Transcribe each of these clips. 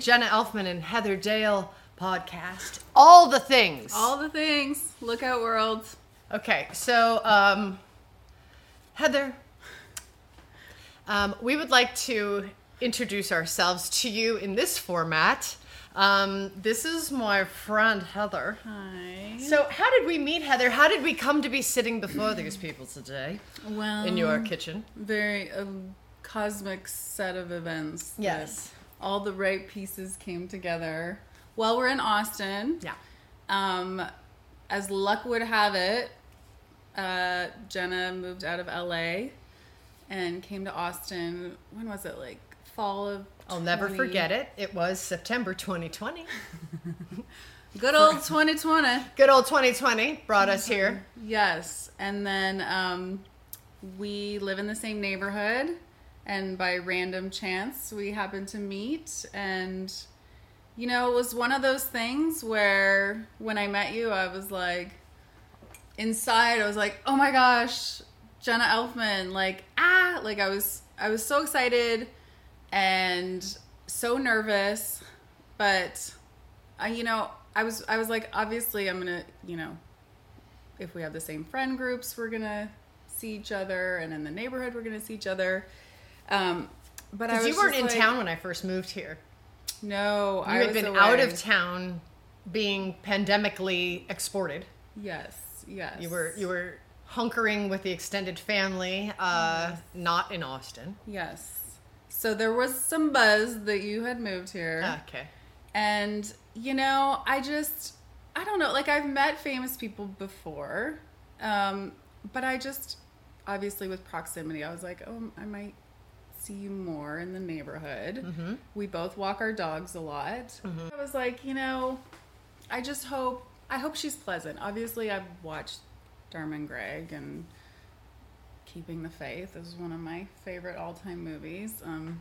Jenna Elfman and Heather Dale podcast. All the things. All the things. Lookout world. Okay, so um, Heather, um, we would like to introduce ourselves to you in this format. Um, this is my friend Heather. Hi. So, how did we meet, Heather? How did we come to be sitting before these people today Well, in your kitchen? very a cosmic set of events. Yes. All the right pieces came together. Well, we're in Austin. Yeah. Um, as luck would have it, uh, Jenna moved out of LA and came to Austin. When was it? Like fall of. I'll never forget it. It was September 2020. Good old 2020. Good old 2020 brought us here. Yes, and then um, we live in the same neighborhood, and by random chance, we happened to meet. And you know, it was one of those things where when I met you, I was like, inside, I was like, oh my gosh, Jenna Elfman, like ah, like I was, I was so excited and so nervous, but I, you know, I was, I was like, obviously, I'm gonna, you know if we have the same friend groups, we're gonna see each other, and in the neighborhood, we're gonna see each other. Um, but I was you weren't in like, town when I first moved here. No, You I had was been away. out of town, being pandemically exported. Yes, yes. You were you were hunkering with the extended family, uh, not in Austin. Yes. So there was some buzz that you had moved here, Okay. and you know, I just, I don't know. Like I've met famous people before, um, but I just, obviously, with proximity, I was like, oh, I might see you more in the neighborhood. Mm-hmm. We both walk our dogs a lot. I was like, you know, I just hope I hope she's pleasant. Obviously, I've watched Dharma and Greg and Keeping the Faith is one of my favorite all-time movies. Um,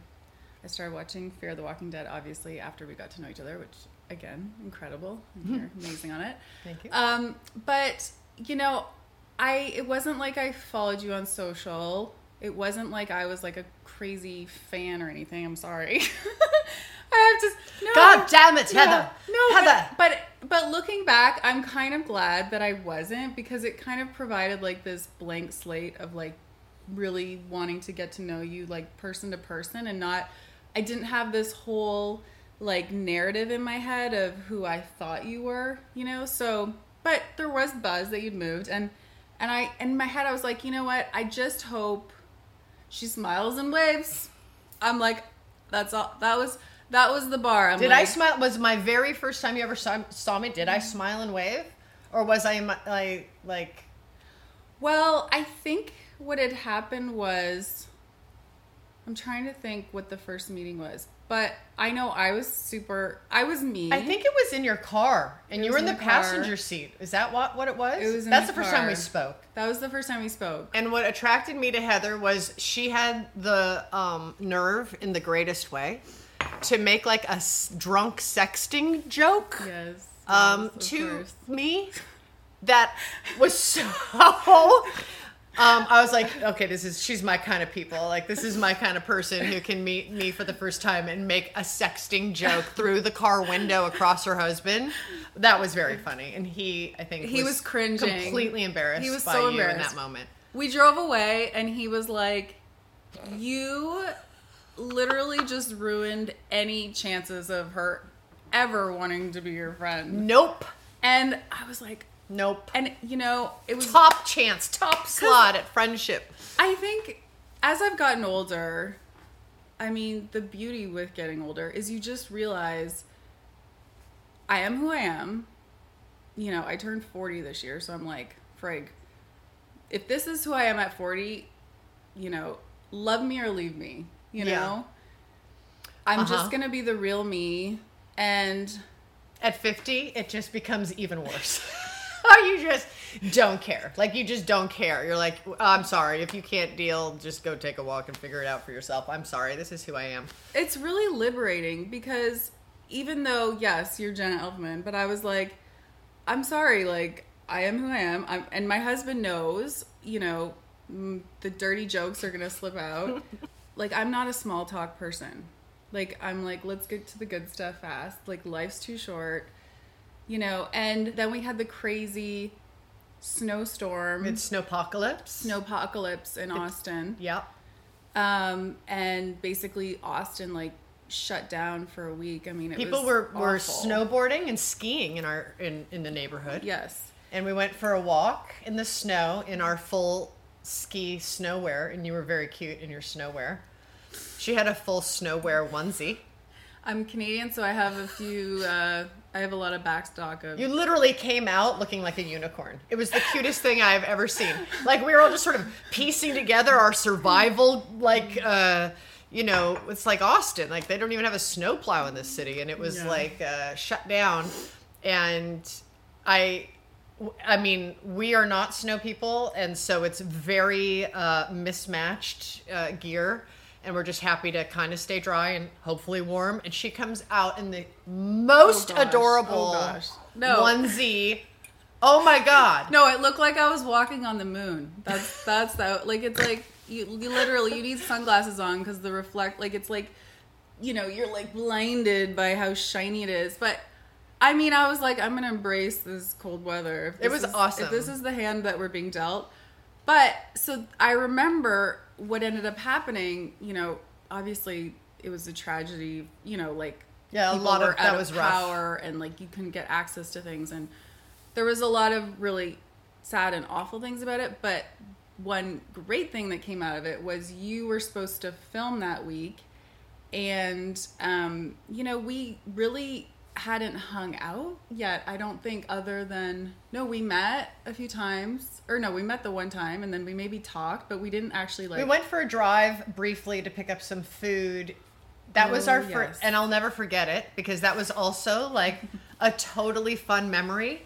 I started watching Fear of the Walking Dead obviously after we got to know each other, which again, incredible. And You're amazing on it. Thank you. Um, but you know, I it wasn't like I followed you on social. It wasn't like I was like a crazy fan or anything. I'm sorry. I have to. No, God damn it, no, Heather. No, Heather. But, but but looking back, I'm kind of glad that I wasn't because it kind of provided like this blank slate of like really wanting to get to know you like person to person and not. I didn't have this whole like narrative in my head of who I thought you were, you know. So, but there was buzz that you'd moved, and and I in my head I was like, you know what? I just hope she smiles and waves. I'm like, that's all. That was that was the bar. I'm Did I like, smile? Was my very first time you ever saw, saw me? Did I mm-hmm. smile and wave, or was I like like? Well, I think what had happened was I'm trying to think what the first meeting was. But I know I was super I was me. I think it was in your car, and It you were in in the, the passenger seat. Is that what what it was? It was That's the the, first time we spoke. that was the first time we spoke. And what attracted me to Heather was she had the um, nerve, in the greatest way, to make like a s- drunk sexting joke Yes. um, yes, to course. me that was so. Um, I was like, okay, this is she's my kind of people. Like, this is my kind of person who can meet me for the first time and make a sexting joke through the car window across her husband. That was very funny, and he, I think, He was cringing. completely embarrassed. He was so you in that moment. We drove away and he was like, You literally just ruined any chances of her ever wanting to be your friend. Nope, And I was like, nope. and you know, it was Top chance, top slot at friendship. I think as I've gotten older, I mean, the beauty with getting older is you just realize I am who I am. You know, I turned 40 this year, so I'm like, frig, if this is who I am at 40, you know, love me or leave me, you Yeah. know? I'm Uh-huh. just going to be the real me and At 50, it just becomes even worse. you just don't care. Like, you just don't care. You're like, I'm sorry. If you can't deal, just go take a walk and figure it out for yourself. I'm sorry. This is who I am. it's really liberating because even though yes you're jenna elfman but i was like i'm sorry like i am who i am I'm, and my husband knows you know the dirty jokes are gonna slip out like i'm not a small talk person Like I'm like, let's get to the good stuff fast. Like life's too short, you know. And then we had the crazy snowstorm, It's snowpocalypse. snowpocalypse in Austin, Yep. um, and basically Austin like shut down for a week. I mean, it People were, were snowboarding and skiing in our in, in the neighborhood. Yes. And we went for a walk in the snow in our full ski snowwear, and you were very cute in your snowwear. She had a full snowwear onesie. I'm Canadian, so I have a few. Uh, I have a lot of backstock of. You literally came out looking like a unicorn. It was the cutest thing I've ever seen. Like we were all just sort of piecing together our survival, like uh, you know, it's like Austin. Like they don't even have a snowplow in this city, and it was Yeah. like uh, shut down. And I, I mean, we are not snow people, and so it's very uh, mismatched uh, gear. And we're just happy to kind of stay dry and hopefully warm. And she comes out in the most Oh gosh. adorable Oh gosh. No. onesie. Oh my god! No, it looked like I was walking on the moon. That's that's that. Like it's like you, you literally you need sunglasses on because the reflect. Like it's like, you know, you're like blinded by how shiny it is. But I mean, I was like, I'm gonna embrace this cold weather. If It was is- awesome. If this is the hand that we're being dealt. But so I remember what ended up happening. You know, obviously it was a tragedy. You know, like Yeah, a lot of- that was of rough. power and like you couldn't get access to things and there was a lot of really sad and awful things about it but one great thing that came out of it was you were supposed to film that week and um, you know we really hadn't hung out yet i don't think other than no we met a few times or no we met the one time and then we maybe talked but we didn't actually like We went for a drive briefly to pick up some food. That was Oh, our first, and I'll never forget it because that was also like a totally fun memory.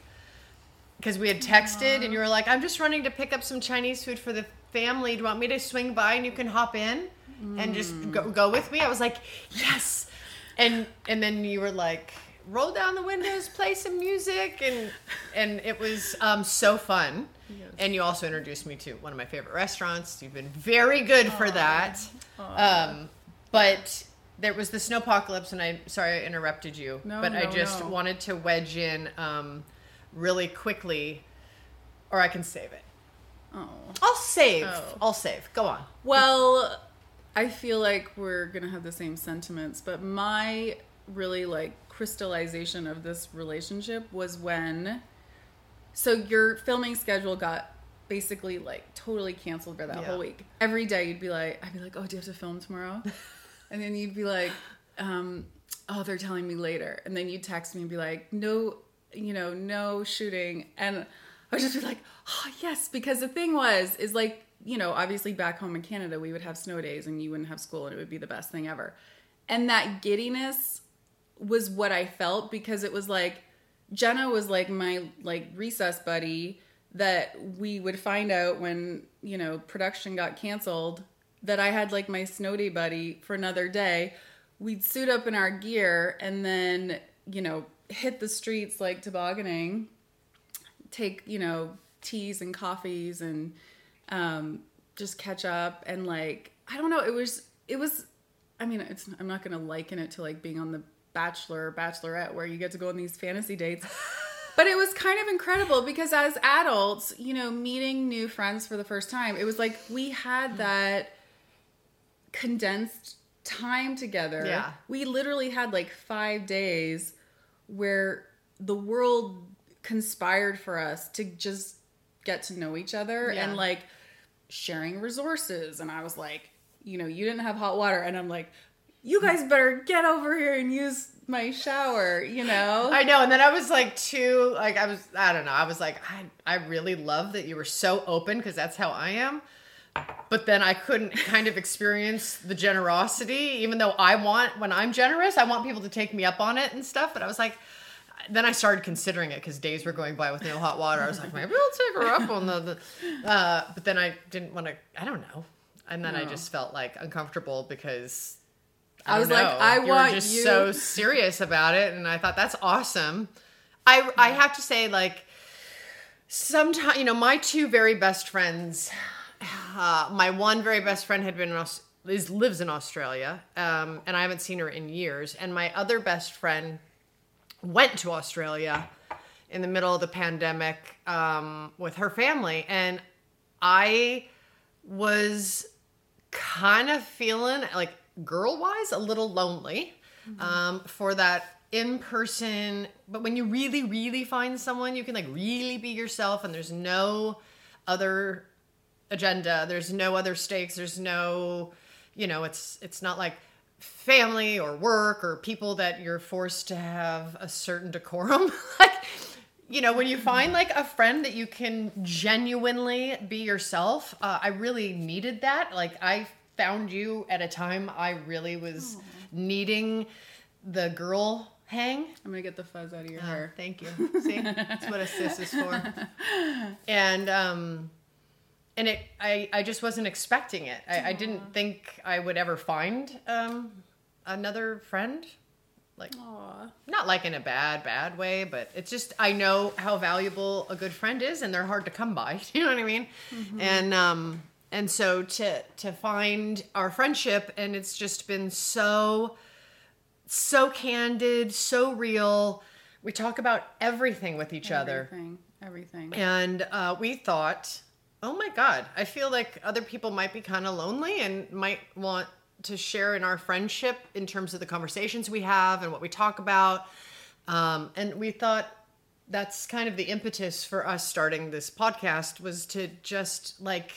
Because we had texted, and you were like, "I'm just running to pick up some Chinese food for the family. Do you want me to swing by and you can hop in and just Mm. go, go with me?" I was like, "Yes," and and then you were like, "Roll down the windows, play some music," and and it was um, so fun. And you also introduced me to one of my favorite restaurants. You've been very good for that. Um, but there was the snowpocalypse, and I sorry I interrupted you, No, but I just no. wanted to wedge in um, really quickly, or I can save it. oh I'll save. Oh. I'll save. Go on. Well, I feel like we're gonna have the same sentiments, but my really like crystallization of this relationship was when so your filming schedule got basically like totally canceled for that Yeah. whole week. Every day you'd be like, I'd be like, oh, do you have to film tomorrow? and then you'd be like, um, oh, they're telling me later. And then you'd text me and be like, no, you know, no shooting. And I would just be like, oh, yes. Because the thing was, is like, you know, obviously back home in Canada, we would have snow days and you wouldn't have school and it would be the best thing ever. And that giddiness was what I felt because it was like Jenna was like my like recess buddy that we would find out when, you know, production got canceled that I had like my snow day buddy for another day. We'd suit up in our gear and then, you know, hit the streets like tobogganing, take, you know, teas and coffees and um just catch up and like I don't know, it was it was I mean, it's I'm not going to liken it to like being on the Bachelor Bachelorette where you get to go on these fantasy dates. But it was kind of incredible because as adults, you know, meeting new friends for the first time, it was like we had mm. that condensed time together. Yeah. We literally had like 5 days where the world conspired for us to just get to know each other Yeah. and like sharing resources and I was like, you know, you didn't have hot water and I'm like, you guys better get over here and use my shower, you know? I know, and then I was like too like I was I don't know. I was like I I really love that you were so open because that's how I am. But then I couldn't kind of experience the generosity, even though I want when I'm generous, I want people to take me up on it and stuff. But I was like, then I started considering it because days were going by with no hot water. I was like, maybe I'll take her up on the. the uh, but then I didn't want to. I don't know. And then I just felt like uncomfortable because I was don't like. I you want were just you- so serious about it, and I thought that's awesome. I I have to say, like, sometimes you know, my two very best friends, uh, my one very best friend had been in Aus- is lives in Australia, um, and I haven't seen her in years. And my other best friend went to Australia in the middle of the pandemic um, with her family, and I was kind of feeling like girl wise a little lonely um, for that in person. But when you really, really find someone, you can like really be yourself, and there's no other agenda. There's no other stakes. There's no, you know, it's it's not like family or work or people that you're forced to have a certain decorum. like, you know, when you find like a friend that you can genuinely be yourself, uh, I really needed that. Like, I found you at a time I really was needing the girl hang. I'm gonna get the fuzz out of your Oh, hair. thank you. See, that's what a sis is for. And um, and it, I, I just wasn't expecting it. I, I didn't think I would ever find um another friend. Like Aw. not like in a bad bad way, but it's just I know how valuable a good friend is, and they're hard to come by. You know what I mean? And um, and so to to find our friendship, and it's just been so so candid, so real. We talk about everything with each other. Everything. Everything. And uh, we thought, oh my God, I feel like other people might be kind of lonely and might want to share in our friendship in terms of the conversations we have and what we talk about. Um, and we thought that's kind of the impetus for us starting this podcast was to just like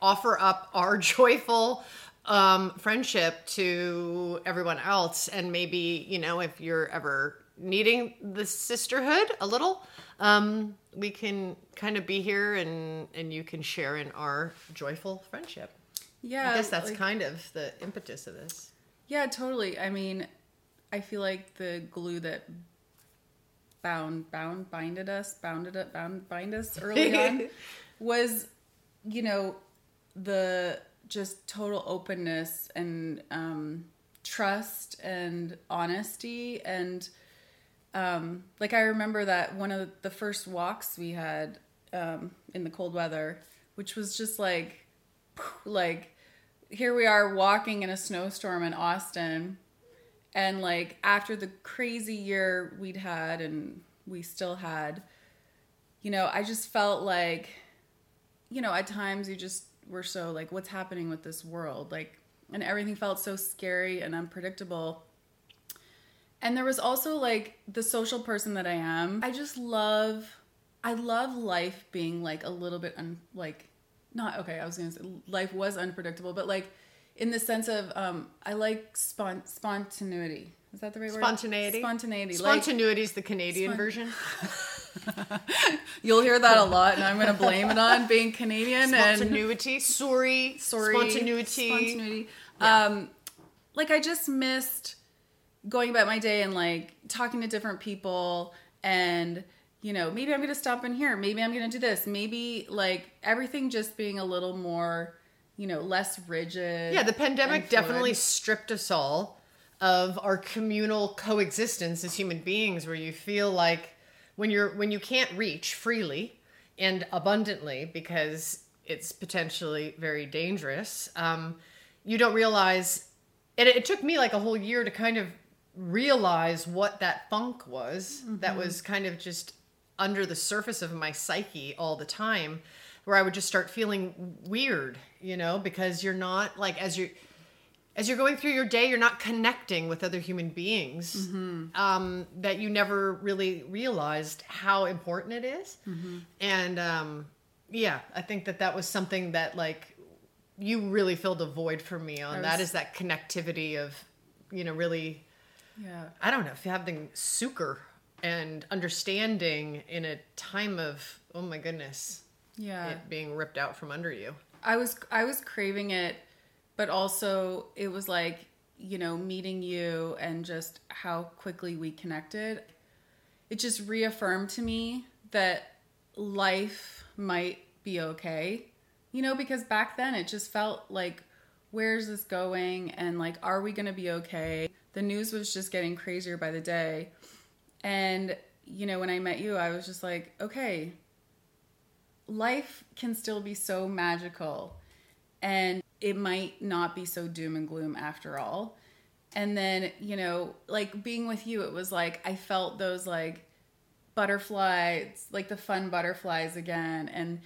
offer up our joyful um, friendship to everyone else. And maybe, you know, if you're ever needing the sisterhood a little, um, we can kind of be here and, and you can share in our joyful friendship. yeah. I guess that's like- kind of the impetus of this. Yeah, totally. I mean, I feel like the glue that bound bound binded us, bounded it, bound bind us early on was, you know, the just total openness and um, trust and honesty and um, like I remember that one of the first walks we had um, in the cold weather, which was just like, like here we are walking in a snowstorm in Austin, and like after the crazy year we'd had and we still had, you know, I just felt like, you know, at times you just were so like, what's happening with this world, like, and everything felt so scary and unpredictable. And there was also like the social person that I am. I just love I love life being like a little bit un like not okay, I was going to say life was unpredictable, but like in the sense of um I like spon- spontaneity. Is that the right word? Spontaneity? Spontaneity. Like is the Canadian Spon- version. you'll hear that a lot and I'm going to blame it on being Canadian and Spontaneity. Sorry. sorry Spontaneity. spontaneity um like i just missed going about my day and like talking to different people and you know maybe i'm gonna stop in here maybe i'm gonna do this maybe like everything just being a little more you know less rigid Yeah, the pandemic definitely stripped us all of our communal coexistence as human beings where you feel like when you're when you can't reach freely and abundantly because it's potentially very dangerous um, you don't realize it, it took me like a whole year to kind of realize what that funk was that was kind of just under the surface of my psyche all the time where i would just start feeling weird you know because you're not like as you as you're going through your day you're not connecting with other human beings um, that you never really realized how important it is. and um, yeah i think that that was something that like you really filled a void for me on. I that was- is that connectivity of you know really yeah. I don't know if having sucre and understanding in a time of oh my goodness yeah. it being ripped out from under you. I was I was craving it, but also it was like you know meeting you and just how quickly we connected. It just reaffirmed to me that life might be okay, you know, because back then it just felt like where's this going and like are we going to be okay? The news was just getting crazier by the day. And you know, when I met you, I was just like, okay, life can still be so magical. And it might not be so doom and gloom after all. And then, you know, like being with you, it was like I felt those like butterflies, like the fun butterflies again. And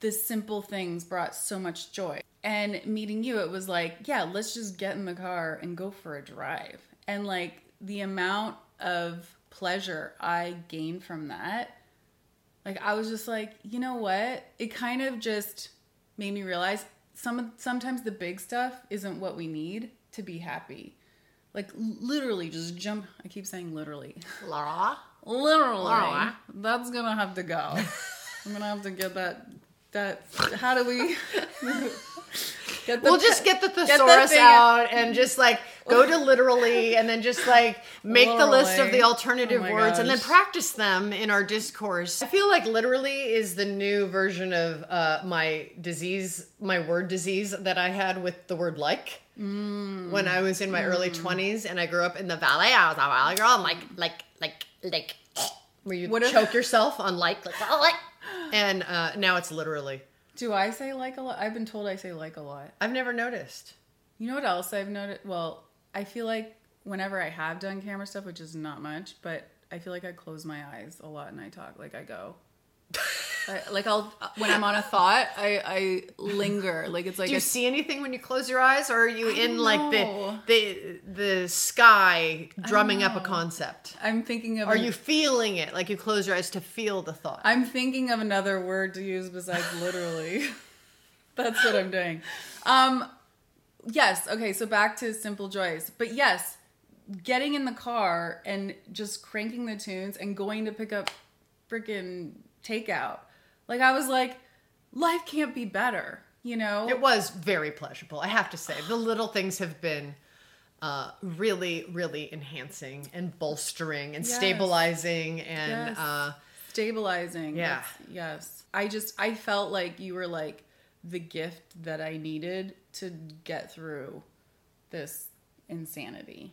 the simple things brought so much joy. And meeting you, it was like, yeah, let's just get in the car and go for a drive. And like the amount of pleasure I gained from that, like I was just like, you know what? It kind of just made me realize some sometimes the big stuff isn't what we need to be happy. Like literally just jump I keep saying literally. Laura. Literally. Laura. That's gonna have to go. I'm gonna have to get that that how do we get We'll just get the the thesaurus thing- out and just like go to literally and then just like make the list of the alternative Oh words and then practice them in our discourse. I feel like literally is the new version of uh, my disease, my word disease that I had with the word like. Mm. When I was in my early 20s and I grew up in the valley, I was a valley girl. I'm like, like, like, like, where you What if- choke yourself on like, like, like. And uh, now it's literally. Do I say like a lot? I've been told I say like a lot. I've never noticed. You know what else I've noticed? Well, I feel like whenever I have done camera stuff, which is not much, but I feel like I close my eyes a lot and I talk. Like I go. I, like I'll when I'm on a thought, I I linger. Like it's like Do you a, see anything when you close your eyes, or are you in don't like the the the sky drumming up a concept? I'm thinking of. Are an- you feeling it? Like you close your eyes to feel the thought? I'm thinking of another word to use besides literally. That's what I'm doing. Um yes, okay, so back to simple joys. But yes, getting in the car and just cranking the tunes and going to pick up freaking takeout. Like I was like life can't be better, you know? It was very pleasurable, I have to say. The little things have been uh, really, really enhancing and bolstering and Yes. stabilizing and Yes. uh, stabilizing. Yeah. That's- yes. I just I felt like you were like the gift that I needed to get through this insanity.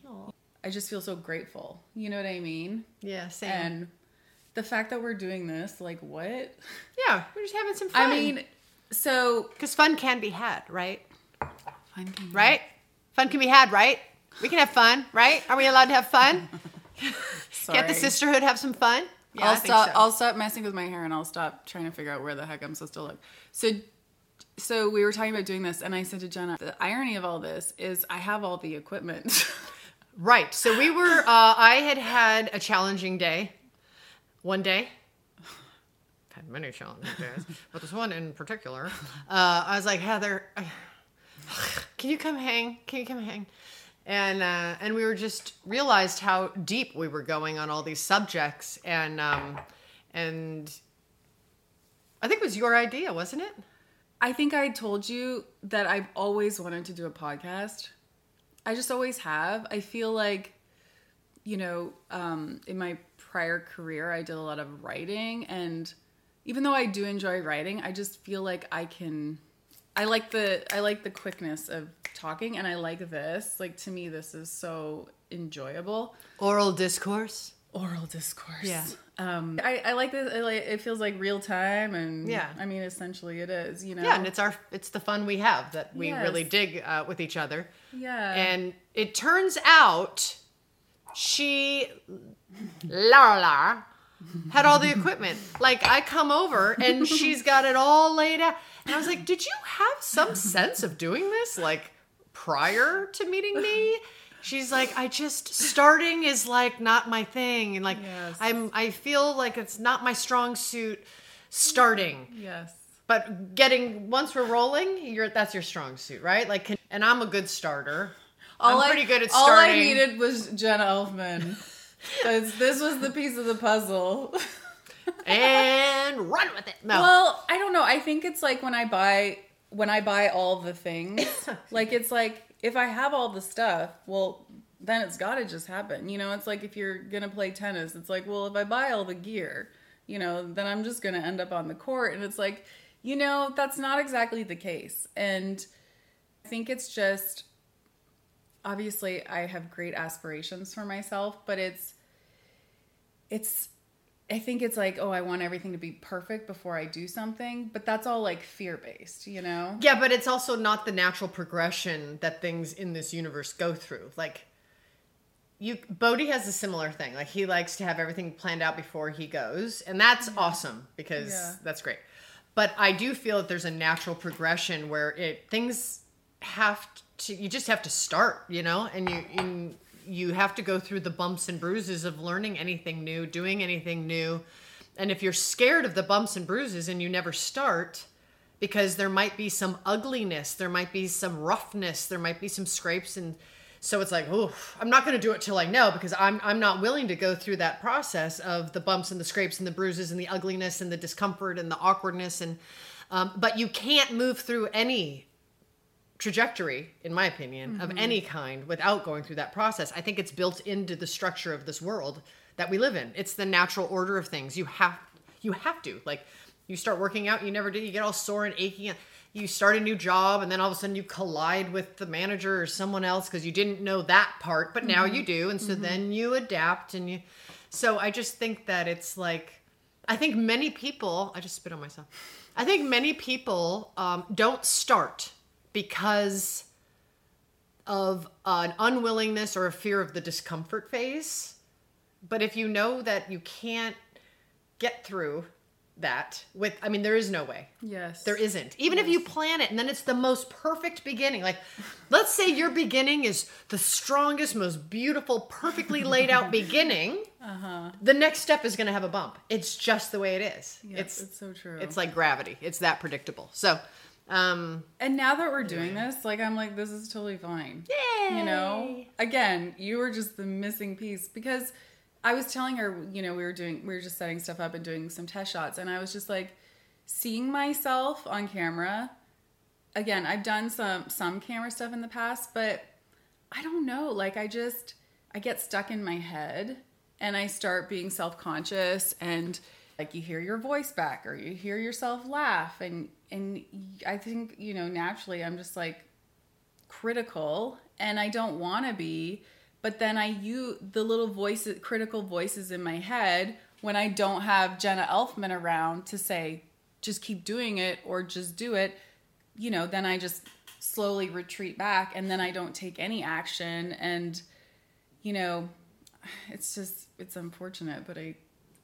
I just feel so grateful. You know what I mean? yeah, same. And the fact that we're doing this, like what? yeah, we're just having some fun. I mean, so because fun can be had, right? fun can be- Right? Fun can be had, right? We can have fun, right? Are we allowed to have fun? Can't the sisterhood have some fun? Yeah, I'll stop. so. I'll stop messing with my hair and I'll stop trying to figure out where the heck I'm supposed to look. So, so we were talking about doing this, and I said to Jenna, the irony of all this is I have all the equipment. Right. So we were. Uh, I had had a challenging day. One day. i Had many challenging days, but this one in particular. Uh, I was like, Heather, can you come hang? Can you come hang? And uh, and we were just realized how deep we were going on all these subjects, and um, and I think it was your idea, wasn't it? I think I told you that I've always wanted to do a podcast. I just always have. I feel like, you know, um, in my prior career, I did a lot of writing, and even though I do enjoy writing, I just feel like I can. I like the I like the quickness of talking, and I like this. Like to me, this is so enjoyable. Oral discourse. Oral discourse. Yeah. Um, I, I like this. Like, it feels like real time, and Yeah. I mean, essentially, it is. You know. Yeah, and it's our it's the fun we have that we Yes. really dig uh, with each other. yeah. And it turns out she, Lara, had all the equipment. Like, I come over and she's got it all laid out. And I was like, Did you have some sense of doing this, like, prior to meeting me? She's like, I just starting is like not my thing, and like Yes. I'm, I feel like it's not my strong suit. Starting, yes. but getting once we're rolling, you're that's your strong suit, right? Like, can- and I'm a good starter. All I'm I- pretty good at All starting. All i needed was Jenna elfman this was the piece of the puzzle. and run with it. No, Well, I don't know. I think it's like when I buy when I buy all the things. like it's like if I have all the stuff, well, then it's got to just happen. You know, it's like if you're going to play tennis, it's like, well, if I buy all the gear, you know, then I'm just going to end up on the court and it's like, you know, that's not exactly the case. And I think it's just obviously I have great aspirations for myself, but it's it's I think it's like, oh, I want everything to be perfect before I do something, but that's all like fear based, you know? Yeah, but it's also not the natural progression that things in this universe go through. Like you Bodhi has a similar thing. Like he likes to have everything planned out before he goes, and that's awesome because Yeah. that's great. But I do feel that there's a natural progression where it things have to you just have to start, you know, and you you, you have to go through the bumps and bruises of learning anything new, doing anything new. And if you're scared of the bumps and bruises and you never start, because there might be some ugliness, there might be some roughness, there might be some scrapes and so it's like, oh, I'm not going to do it till I know because I'm I'm not willing to go through that process of the bumps and the scrapes and the bruises and the ugliness and the discomfort and the awkwardness and um, but you can't move through any trajectory in my opinion of mm-hmm. any kind without going through that process. I think it's built into the structure of this world that we live in. It's the natural order of things. You have you have to. Like you start working out you never did you get all sore and aching. you start a new job and then all of a sudden you collide with the manager or someone else because you didn't know that part but now mm-hmm. you do and so mm-hmm. then you adapt and you so i just think that it's like i think many people i just spit on myself. I think many people um, don't start because of an unwillingness or a fear of the discomfort phase. But if you know that you can't get through that with, I mean, there is no way. Yes. There isn't. Even if you plan it and then it's the most perfect beginning. Like, let's say your beginning is the strongest, most beautiful, perfectly laid out beginning. Uh-huh. The next step is going to have a bump. It's just the way it is. Yes, it's it's so true. it's like gravity. It's that predictable. So, um, And now that we're doing this, like I'm like, this is totally fine. Yay! You know? Again, you were just the missing piece because I was telling her, you know, we were doing we were just setting stuff up and doing some test shots and I was just like seeing myself on camera. Again, I've done some some camera stuff in the past, but I don't know, like I just I get stuck in my head and I start being self-conscious and like you hear your voice back or you hear yourself laugh. And and I think, you know, naturally I'm just like critical and I don't want to be, but then I use the little voices critical voices in my head when I don't have Jenna Elfman around to say just keep doing it or just do it, you know, then I just slowly retreat back and then I don't take any action. And you know, it's just it's unfortunate, but I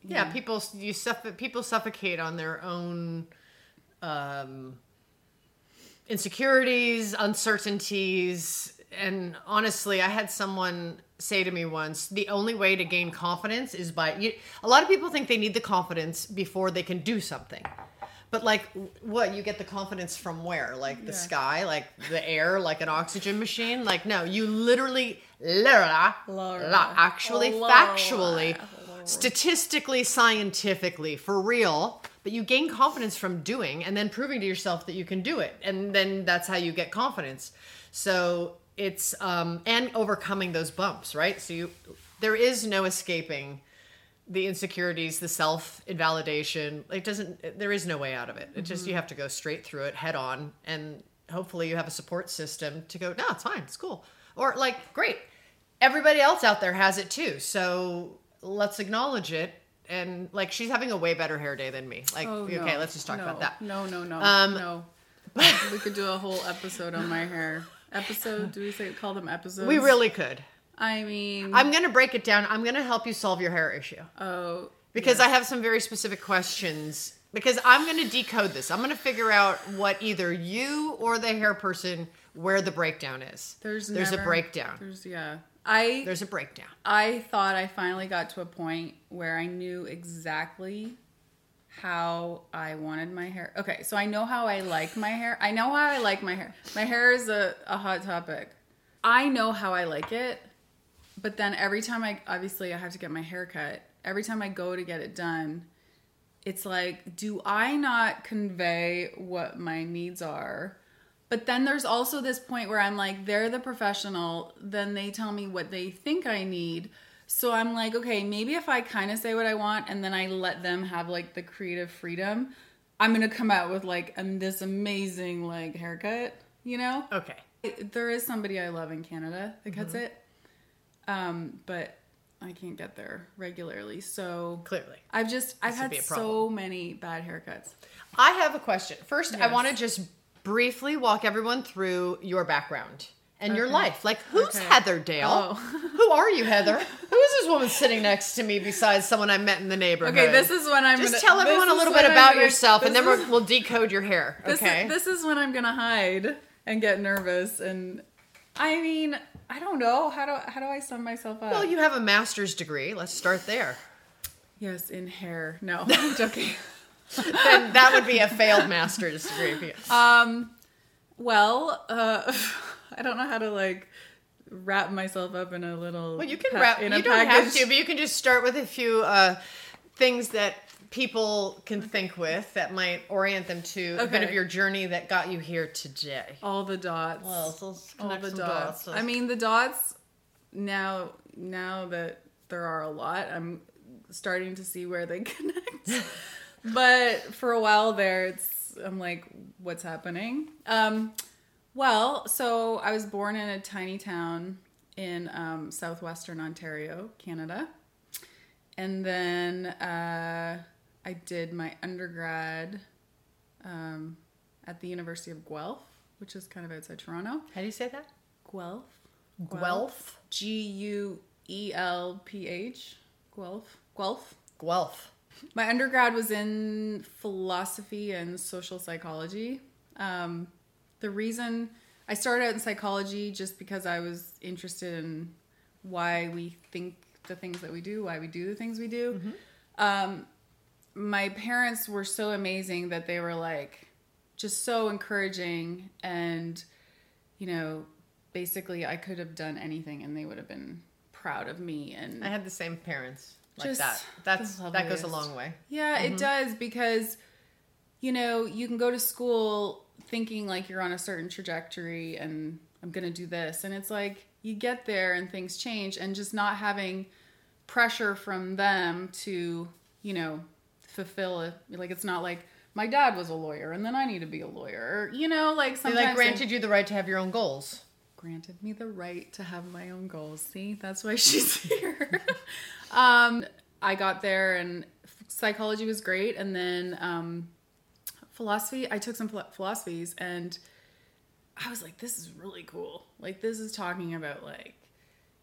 yeah, people you suff- people suffocate on their own um, insecurities, uncertainties, and honestly, I had someone say to me once, the only way to gain confidence is by you, a lot of people think they need the confidence before they can do something. But like what you get the confidence from where? Like the Yeah. sky, like the air, like an oxygen machine? Like no, you literally literally, actually Laura. factually statistically, scientifically, for real. But you gain confidence from doing and then proving to yourself that you can do it. And then that's how you get confidence. So it's, um, and overcoming those bumps, right? So you, there is no escaping the insecurities, the self invalidation. It doesn't, there is no way out of it. It just, you have to go straight through it head on. And hopefully you have a support system to go, no, it's fine, it's cool. Or like, great, everybody else out there has it too. So let's acknowledge it. And like, she's having a way better hair day than me. Like, Oh, okay, no. let's just talk No. about that. No, no, no, Um, no. we could do a whole episode on my hair. Episode? Do we say call them episodes? We really could. I mean, I'm to break it down. I'm to help you solve your hair issue oh, because I have some very specific questions. Because I'm to decode this. I'm to figure out what either you or the hair person where the breakdown is. there's there's a breakdown. There's yeah. I There's a breakdown. I thought I finally got to a point where I knew exactly how I wanted my hair. Okay, so I know how I like my hair. I know how I like my hair. My hair is a, a hot topic. I know how I like it, but then every time I obviously I have to get my hair cut. Every time I go to get it done, it's like, do I not convey what my needs are? But then there's also this point where I'm like, they're the professional, then they tell me what they think I need. So I'm like, okay, maybe if I kind of say what I want and then I let them have like the creative freedom, I'm gonna come out with like um, this amazing like haircut, you know? Okay. There is somebody I love in Canada that cuts it. Um, but I can't get there regularly. So Clearly. I've just I've had so many bad haircuts. I have a question. First, I want to just briefly walk everyone through your background and your life. Like, who's Okay. Heather Dale? Oh. Who are you, Heather? Who is this woman sitting next to me besides someone I met in the neighborhood? Okay, this is when I'm Just gonna, tell everyone a little bit about gonna- yourself, and then is- we'll decode your hair. This okay. is, this is when I'm gonna hide and get nervous and I mean I don't know how do how do I sum myself up? well, you have a master's degree. Let's start there. yes, in hair. No, I'm joking. Then that would be a failed master's degree. Um, well, uh, I don't know how to like wrap myself up in a little. Well, you can pa- wrap. in You don't have to, but you can just start with a few uh, things that people can think with that might orient them to a bit of your journey that got you here today. all the dots. Well, so let's all the some dots. I mean, the dots. Now, now that there are a lot, I'm starting to see where they connect. But for a while there, it's I'm like, what's happening? Um, well, so I was born in a tiny town in um, southwestern Ontario, Canada, and then uh, I did my undergrad um, at the University of Guelph, which is kind of outside Toronto. how do you say that? Guelph. Guelph. G U E L P H. Guelph. Guelph. Guelph. My undergrad was in philosophy and social psychology. Um, the reason I started out in psychology just because I was interested in why we think the things that we do, why we do the things we do. Um, my parents were so amazing that they were like just so encouraging and you know basically i could have done anything and they would have been proud of me and I had the same parents like Just that. That's that goes a long way. yeah it mm-hmm. does because you know you can go to school thinking like you're on a certain trajectory and i'm gonna do this and it's like you get there and things change and just not having pressure from them to you know fulfill it like it's not like my dad was a lawyer and then i need to be a lawyer or, you know like They like granted you the right to have your own goals. granted me the right to have my own goals. See, that's why she's here. Um, I got there and psychology was great, and then um, philosophy. I took some philosophies, and I was like, "This is really cool. Like, this is talking about like."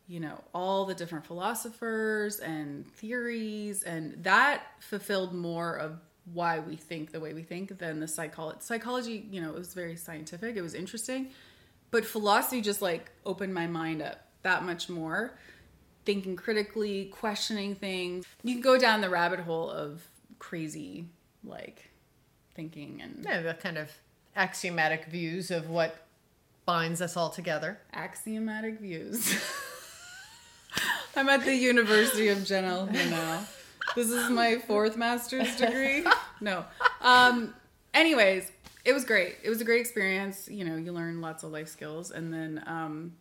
You know, all the different philosophers and theories, and that fulfilled more of why we think the way we think than the psychology. Psychology, you know, it was very scientific, it was interesting, but philosophy just like opened my mind up that much more thinking critically questioning things. You can go down the rabbit hole of crazy like thinking and Yeah, the kind of axiomatic views of what binds us all together. axiomatic views. I'm at the university of here now. This is my fourth master's degree. No. Um anyways it was great. It was a great experience. You know you learn lots of life skills. And then um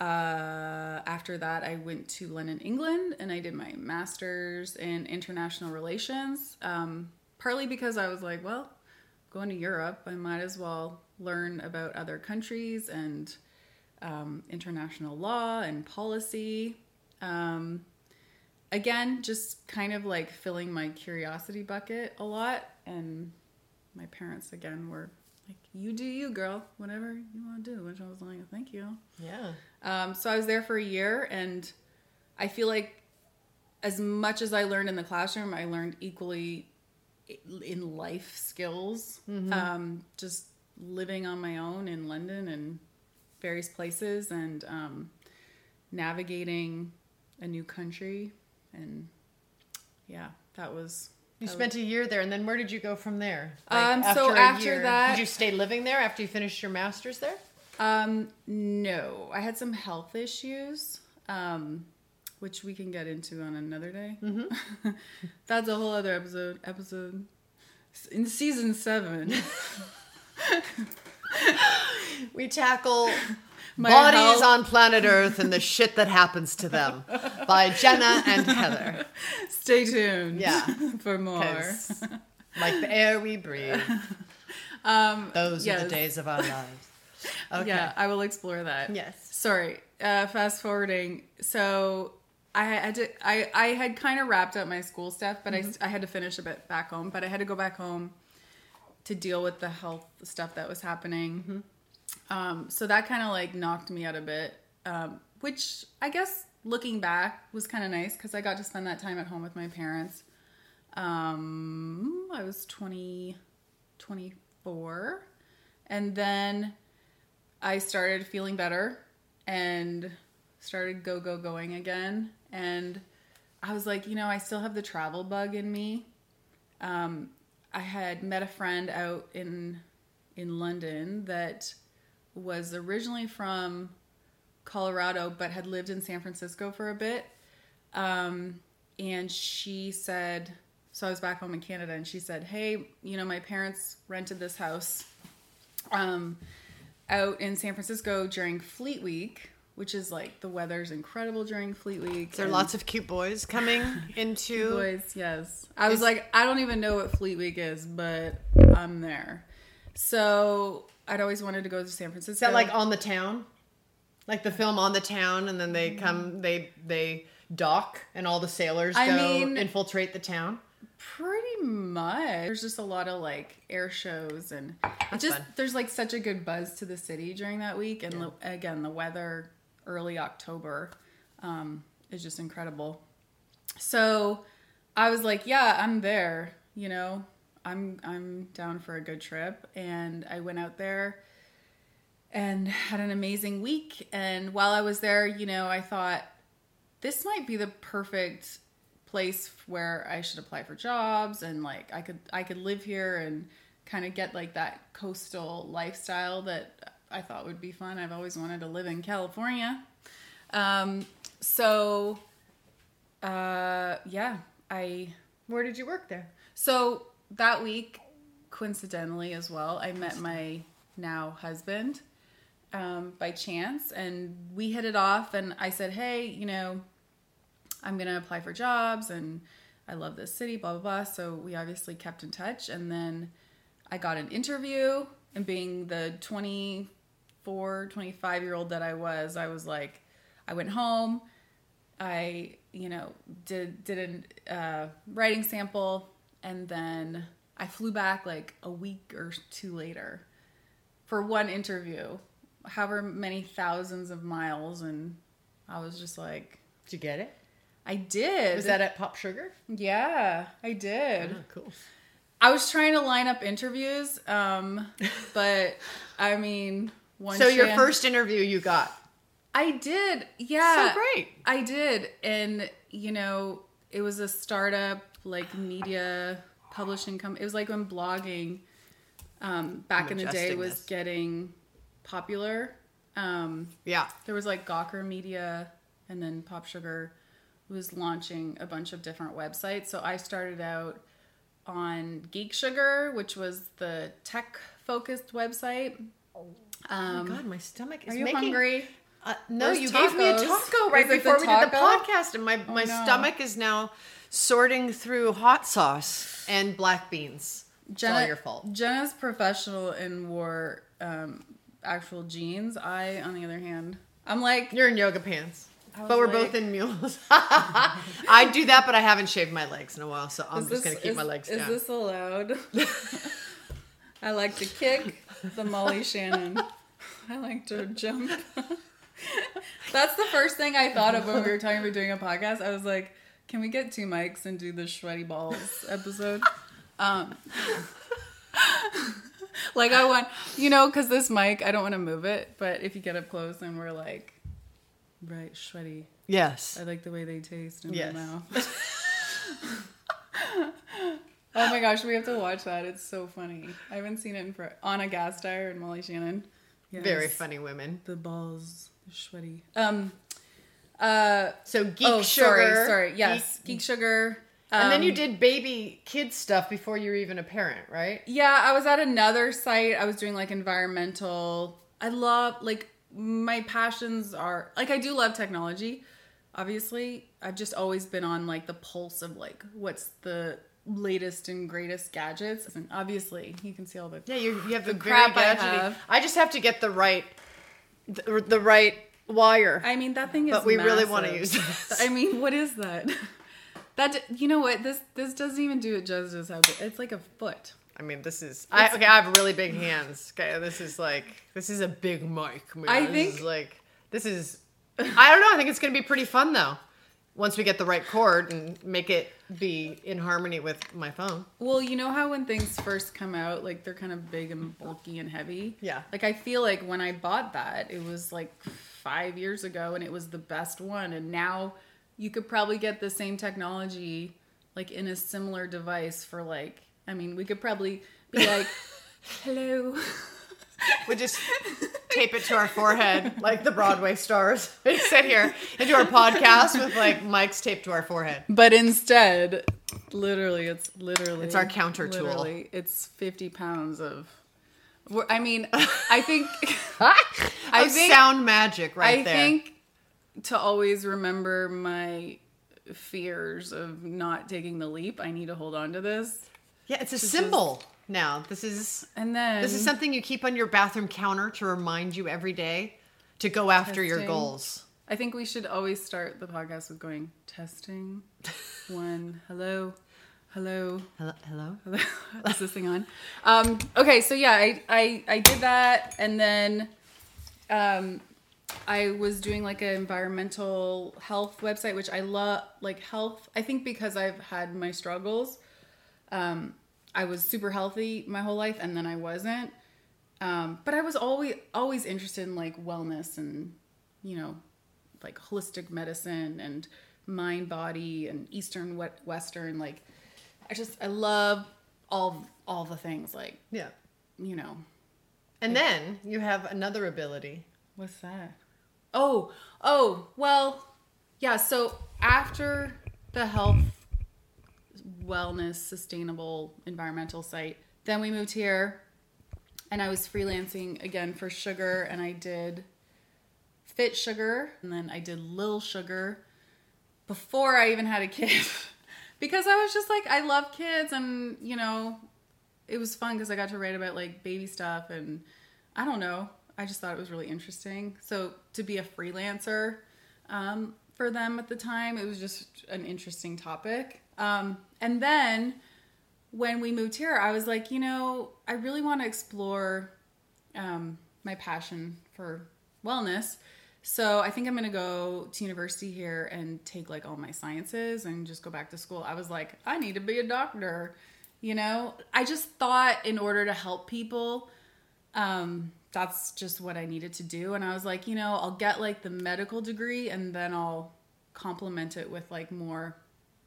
uh, after that, I went to London, England, and I did my master's in international relations. Um, partly because I was like, well, going to Europe, I might as well learn about other countries and um, international law and policy. Um, again, just kind of like filling my curiosity bucket a lot. And my parents, again, were like, you do you, girl, whatever you want to do. Which I was like, thank you. Yeah. Um, so I was there for a year, and I feel like as much as I learned in the classroom, I learned equally in life skills. Um, just living on my own in London and various places, and um, navigating a new country, and yeah, that was. You spent a year there, and then where did you go from there? Um, so after that- did you stay living there after you finished your master's there? Um, no, I had some health issues, um, which we can get into on another day. Mm-hmm. That's a whole other episode. Episode in season seven. We tackle My bodies health- on planet Earth and the shit that happens to them by Jenna and Heather. Stay tuned. Yeah. for more. like the air we breathe, Um, those are the days of our lives. Okay. Yeah, I will explore that. Yes. Sorry. Uh, fast forwarding. So I had to I I had kind of wrapped up my school stuff, but I I had to finish a bit back home. But I had to go back home to deal with the health stuff that was happening. Um, so that kind of like knocked me out a bit, um, which I guess looking back was kind of nice because I got to spend that time at home with my parents. Um, I was 20, 24. And then I started feeling better and started go, go, going again. And I was like, you know, I still have the travel bug in me. Um, I had met a friend out in in London that was originally from Colorado but had lived in San Francisco for a bit. Um, and she said, so I was back home in Canada, and she said, "Hey, you know, my parents rented this house um, out in San Francisco during Fleet Week, which is like the weather's incredible during Fleet Week. There are lots of cute boys coming into. Boys, yes. I was like, I don't even know what Fleet Week is, but I'm there. So I'd always wanted to go to San Francisco. Is that like on the town? Like the film on the town, and then they Mm-hmm. come, they they dock, and all the sailors go mean- infiltrate the town. Pretty much. There's just a lot of like air shows and That's just fun. there's like such a good buzz to the city during that week and the, again the weather early October um, is just incredible. So I was like, yeah, I'm there, you know. I'm I'm down for a good trip and I went out there and had an amazing week and while I was there, you know, I thought this might be the perfect place where I should apply for jobs and like I could I could live here and kind of get like that coastal lifestyle that I thought would be fun. I've always wanted to live in California. Um so uh yeah, I Where did you work there? so that week coincidentally as well, I met my now husband um, by chance and we hit it off and I said, "Hey, you know, I'm going to apply for jobs and I love this city, blah, blah, blah. So we obviously kept in touch. And then I got an interview. And being the 24, 25 year old that I was, I was like, I went home. I, you know, did, did a uh, writing sample. And then I flew back like a week or two later for one interview, however many thousands of miles. And I was just like, Did you get it? I did. Was that at Pop Sugar? Yeah, I did. Oh, cool. I was trying to line up interviews, um, but I mean, one. So your first interview you got. I did. Yeah, So great. I did, and you know, it was a startup like media publishing company. It was like when blogging um, back in the day was this. getting popular. Um, Yeah. there was like Gawker Media and then Pop Sugar was launching a bunch of different websites. So I started out on Geek Sugar, which was the tech focused website. Um, oh Um, my God, my stomach is are you making. hungry? Uh, no, you gave me a taco right before we did the podcast, and my, my no. stomach is now sorting through hot sauce and black beans. It's all your fault. Jenna's professional and wore um, actual jeans. I, on the other hand, I'm like, You're in yoga pants. But we're like- both in mules. I do that, but I haven't shaved my legs in a while, so I'm just this- gonna keep is- my legs Is down. this allowed? I like to kick the Molly Shannon. I like to jump. That's the first thing I thought of when we were talking about doing a podcast. I was like, can we get two mics and do the sweaty balls episode? Um, like I want, you know, because this mic, I don't want to move it, but if you get up close and we're like, right, sweaty. yes. I like the way they taste in Yes. my mouth. oh my gosh, we have to watch that. It's so funny. I haven't seen it in for Ana Gasteyer and Molly Shannon. Yes. Very funny women. The balls, they're sweaty. Um. Uh. So geek oh, sugar. sorry, sorry. Yes, Geek- geek, sugar. and then you Um, did baby kid stuff before you were even a parent, right? Yeah, I was at another site. I was doing like environmental. I love like my passions are like I do love technology. Obviously, I've just always been on like the pulse of like what's the latest and greatest gadgets. And obviously, you can see all the Yeah, you you have the, The crap I have. I just have to get the right, the, the right wire. I mean, that thing is. But we really wanna use this. I mean, what is that? That you know what this this doesn't even do it justice. How big it's like a foot. I mean, this is. I, okay, I have really big hands. Okay, this is like this is a big mic. Man. I This think- is like this is. I don't know. I think it's gonna be pretty fun though. Once we get the right cord and make it be in harmony with my phone. Well, you know how when things first come out, like they're kind of big and bulky and heavy. Yeah. Like I feel like when I bought that, it was like five years ago, and it was the best one. And now you could probably get the same technology, like in a similar device for like. I mean, we could probably be like, "Hello." We just tape it to our forehead like the Broadway stars. We sit here and do our podcast with like mics taped to our forehead. But instead, literally, it's literally It's our counter tool. It's fifty pounds of. I mean, I think I think- sound magic right I there. I think to always remember my fears of not taking the leap, I need to hold on to this. yeah, it's a symbol now. This is And then this is something you keep on your bathroom counter to remind you every day to go after your goals. I think we should always start the podcast with going testing. One, hello, hello, Hello, hello. hello. Is this thing on? Um, okay, so yeah, I, I I did that, and then um, I was doing like an environmental health website, which I love, like health. I think because I've had my struggles, um, I was super healthy my whole life, and then I wasn't. Um, but I was always always interested in like wellness and you know, like holistic medicine and mind body and Eastern we- Western. Like, I just I love all all the things. Like Yeah. you know, And then you have another ability. What's that? Oh, oh, well, yeah. So after the health, wellness, sustainable environmental site, then we moved here and I was freelancing again for sugar and I did Fit Sugar and then I did Lil Sugar before I even had a kid because I was just like, I love kids and, you know, it was fun because I got to write about like baby stuff and I don't know. I just thought it was really interesting. So to be a freelancer um, for them at the time, it was just an interesting topic. Um, and then when we moved here, I was like, you know, I really want to explore um, my passion for wellness. So I think I'm gonna go to university here and take like all my sciences and just go back to school. I was like, I need to be a doctor. You know, I just thought in order to help people, um, that's just what I needed to do. And I was like, you know, I'll get like the medical degree and then I'll complement it with like more,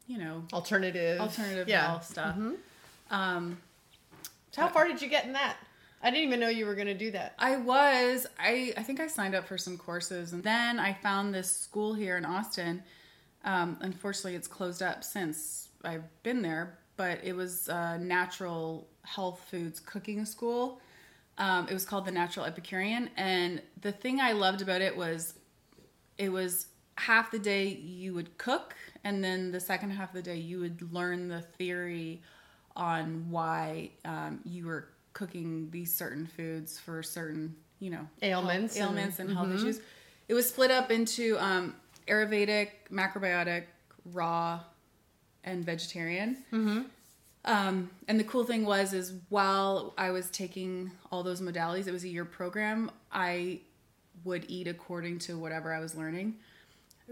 you know, Alternative. alternative yeah. health stuff. Um, So how far did you get in that? I didn't even know you were going to do that. I was. I I think I signed up for some courses, and then I found this school here in Austin. Um, unfortunately, it's closed up since I've been there, but it was a natural health foods cooking school. Um, it was called the Natural Epicurean, and the thing I loved about it was it was half the day you would cook, and then the second half of the day you would learn the theory on why um, you were cooking these certain foods for certain, you know, Ailments health, ailments and, and- health issues. It was split up into um, Ayurvedic, macrobiotic, raw, and vegetarian. Um, and the cool thing was, is while I was taking all those modalities, it was a year program. I would eat according to whatever I was learning.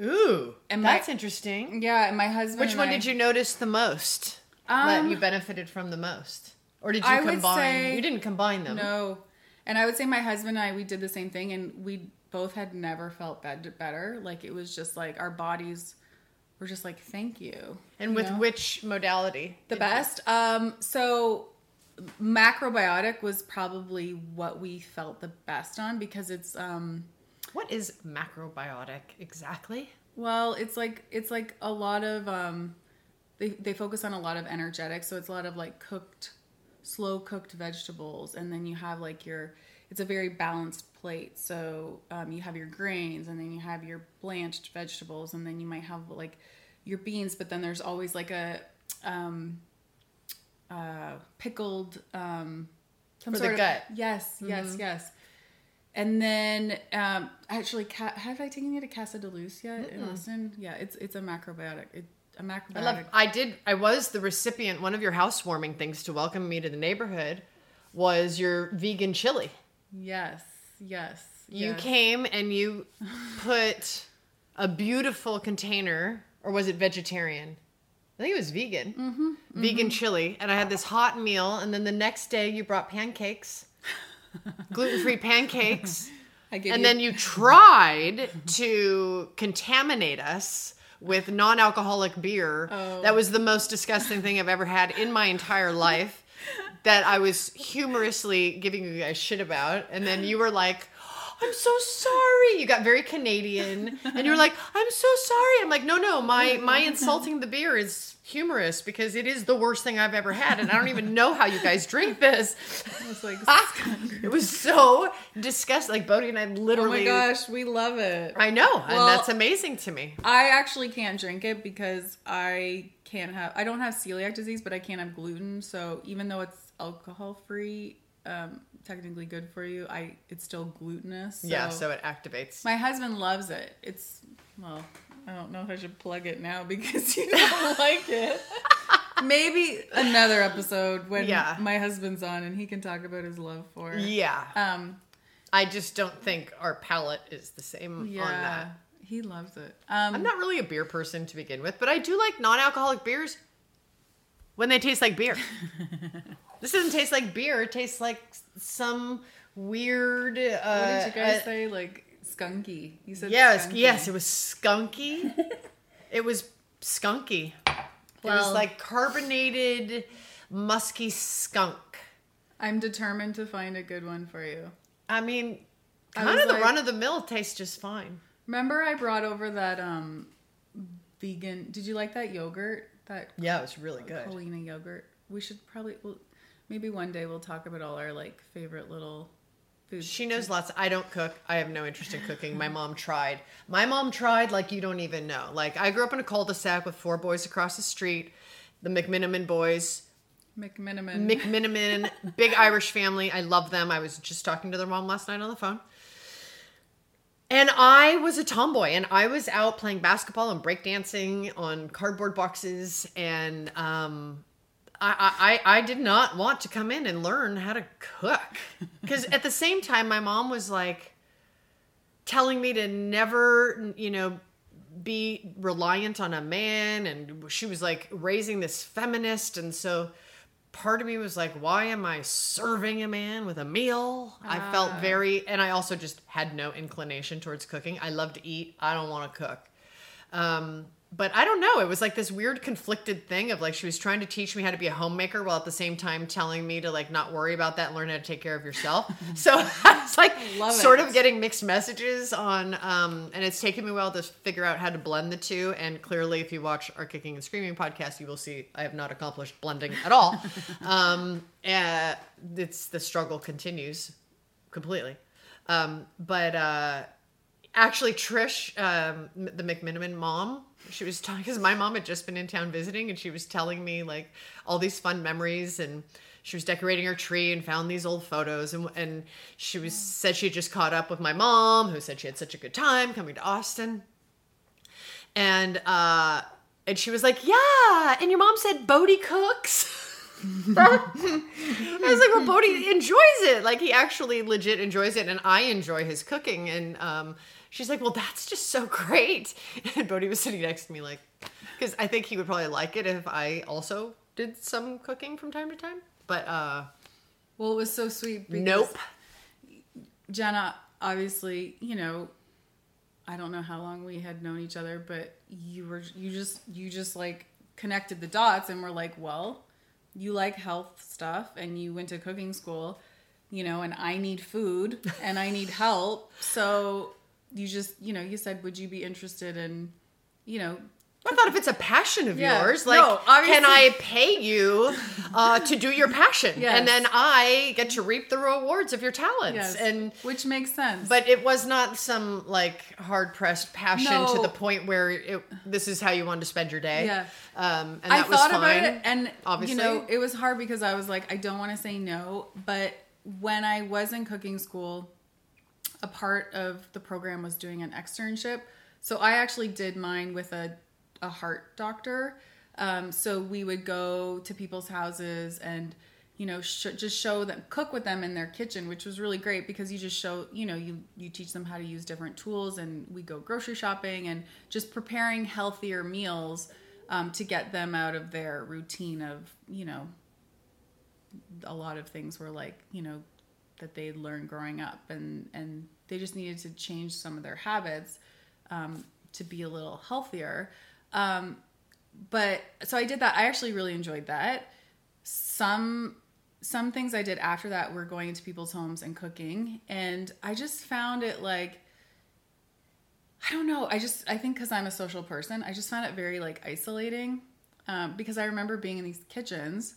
Ooh, And my- that's interesting. Yeah, and my husband. Which one I- did you notice the most? that Um, you benefited from the most, or did you I combine? say- you didn't combine them. No, and I would say my husband and I we did the same thing, and we both had never felt bed- better. Like it was just like our bodies were just like, thank you. And you with know? which modality? the best. Um, so macrobiotic was probably what we felt the best on because it's um What is macrobiotic exactly? Well, it's like it's like a lot of um they they focus on a lot of energetics, so it's a lot of like cooked slow cooked vegetables and then you have like your it's a very balanced plate. So um, you have your grains and then you have your blanched vegetables and then you might have like your beans, but then there's always like a um uh pickled um some For the sort of- gut. Yes, yes, yes. and then um, actually, have I taken you to Casa de Luz yet in Austin? Yeah, it's it's a macrobiotic. It, macrobiotic. I love. I did. I was the recipient. One of your housewarming things to welcome me to the neighborhood was your vegan chili. yes, yes. You yes. came and you put a beautiful container, or was it vegetarian? I think it was vegan. Mm-hmm, Vegan chili, and I had this hot meal, and then the next day you brought pancakes, gluten-free pancakes. I and you- then you tried to contaminate us with non-alcoholic beer Oh. that was the most disgusting thing i've ever had in my entire life that i was humorously giving you guys shit about. And then you were like i'm so sorry. You got very canadian and you were like i'm so sorry. I'm like no no my my insulting the beer is humorous because it is the worst thing i've ever had and i don't even know how you guys drink this I was like, it was so disgusting like bodie and i literally. oh my gosh, we love it. I know, Well- and that's amazing to me. I actually can't drink it because I can't have. I don't have celiac disease, but I can't have gluten. So even though it's alcohol free, um, technically good for you, I it's still glutinous. So yeah, so it activates. my husband loves it. It's well, I don't know if I should plug it now because you don't like it. Maybe another episode when Yeah. my husband's on and he can talk about his love for. it. yeah, Um. I just don't think our palate is the same Yeah. on that. He loves it. Um. I'm not really a beer person to begin with, but I do like non-alcoholic beers when they taste like beer. this doesn't taste like beer; it tastes like some weird. Uh, What did you guys uh, say? Like skunky. You said Yes, skunky. yes, it was skunky. it was skunky. it was like carbonated, musky skunk. I'm determined to find a good one for you. I mean, kind was of the like- run of the mill tastes just fine. Remember I brought over that um vegan did you like that yogurt? That Yeah, it was really good. Culina yogurt. We should probably well, maybe one day we'll talk about all our like favorite little foods. She knows lots. I don't cook. I have no interest in cooking. My mom tried. My mom tried like you don't even know. Like I grew up in a cul-de-sac with four boys across the street, the McMiniman boys. McMiniman. McMiniman, big Irish family. I love them. I was just talking to their mom last night on the phone. And I was a tomboy, and I was out playing basketball and breakdancing on cardboard boxes, and um, I, I I did not want to come in and learn how to cook. Because at the same time, my mom was like telling me to never, you know, be reliant on a man and she was like raising this feminist and so part of me was like why am i serving a man with a meal? I felt Ah. very and i also just had no inclination towards cooking. I love to eat. I don't want to cook. Um but i don't know. It was like this weird conflicted thing of like she was trying to teach me how to be a homemaker while at the same time telling me to like not worry about that learn how to take care of yourself. So i was like sort it. of getting mixed messages on um and it's taken me a while to figure out how to blend the two. And clearly if you watch our kicking and screaming podcast you will see i have not accomplished blending at all. Um uh, it's the struggle continues completely. Um but uh actually trish um the mcminiman mom she was talking because my mom had just been in town visiting and she was telling me like all these fun memories and she was decorating her tree and found these old photos and and she was said she had just caught up with my mom who said she had such a good time coming to austin and uh and she was like yeah and your mom said bodie cooks I was like, well, Bodie enjoys it. Like he actually legit enjoys it, and I enjoy his cooking. And um, she's like, well, that's just so great. And Bodie was sitting next to me, like, because I think he would probably like it if I also did some cooking from time to time. But uh, well, it was so sweet because nope. Jenna, obviously, you know, I don't know how long we had known each other, but you were you just you just like connected the dots and were like, well, you like health stuff and you went to cooking school, you know, and I need food and I need help. So you just, you know, you said, would you be interested in, you know, I thought if it's a passion of Yeah. yours, like, No, can I pay you uh, to do your passion, Yes. and then I get to reap the rewards of your talents? yes, And which makes sense. But it was not some like hard pressed passion to the point where it, this is how you wanted to spend your day. Yeah. Um, and I that was thought fine. about it, and obviously. you know, it was hard because I was like, I don't want to say no, but when I was in cooking school, a part of the program was doing an externship. So I actually did mine with a, a heart doctor. Um, so we would go to people's houses and, you know, sh- just show them, cook with them in their kitchen, which was really great because you just show, you know, you, you teach them how to use different tools and we go grocery shopping and just preparing healthier meals um, to get them out of their routine of, you know, a lot of things were like, you know, that they learned growing up and, and they just needed to change some of their habits um, to be a little healthier. Um, but so I did that. I actually really enjoyed that. Some some things I did after that were going into people's homes and cooking, and I just found it like I don't know. I just I think because I'm a social person, I just found it very like isolating. Um, because I remember being in these kitchens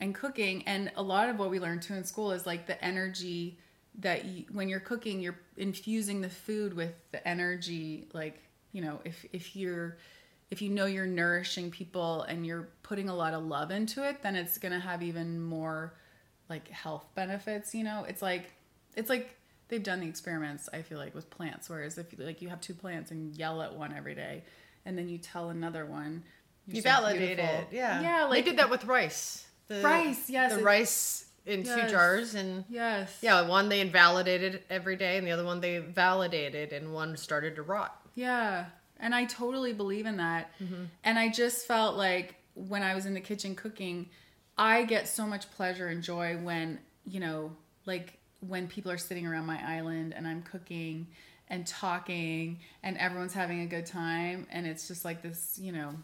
and cooking, and a lot of what we learned too in school is like the energy that you, when you're cooking, you're infusing the food with the energy. Like you know, if if you're if you know you're nourishing people and you're putting a lot of love into it, then it's gonna have even more like health benefits. You know, it's like it's like they've done the experiments. I feel like with plants, whereas if like you have two plants and yell at one every day, and then you tell another one, You so validate beautiful." it. Yeah. yeah, like They did that with rice. The, Rice, yes, The it- rice in two jars and Yes. yeah, one they invalidated every day and the other one they validated and one started to rot. Yeah. And I totally believe in that. Mm-hmm. And I just felt like when I was in the kitchen cooking, I get so much pleasure and joy when, you know, like when people are sitting around my island and I'm cooking and talking and everyone's having a good time and it's just like this, you know,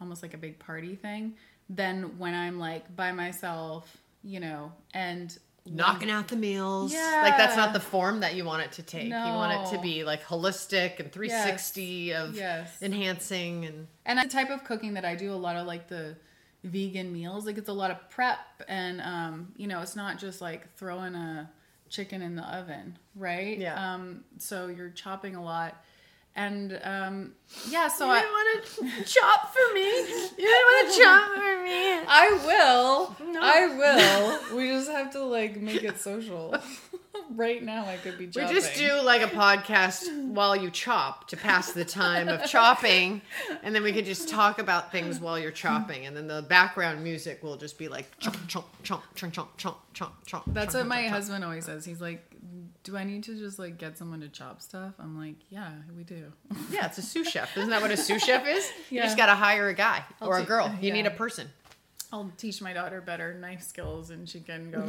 almost like a big party thing. Then when I'm like by myself, you know, and Knocking out the meals. Yeah. Like that's not the form that you want it to take. You want it to be like holistic and 360 of Yes. enhancing and And the type of cooking that I do, a lot of like the vegan meals, like it's a lot of prep and um, you know, it's not just like throwing a chicken in the oven, right? Yeah. Um, so you're chopping a lot. And um yeah, so you I want to chop for me. You want to chop for me. I will. No. I will. We just have to like make it social. right now I could be chopping. We just do like a podcast while you chop to pass the time of chopping. And then we could just talk about things while you're chopping. And then the background music will just be like chomp, chomp, chomp, chomp, chomp, chomp, chomp, chomp. That's chomp, what my chomp, husband chomp. always says. He's like, do I need to just like get someone to chop stuff? I'm like, yeah, we do. Yeah, it's a sous chef. Isn't that what a sous chef is? Yeah. You just got to hire a guy I'll or a girl. Uh, you yeah. need a person. I'll teach my daughter better knife skills and she can go.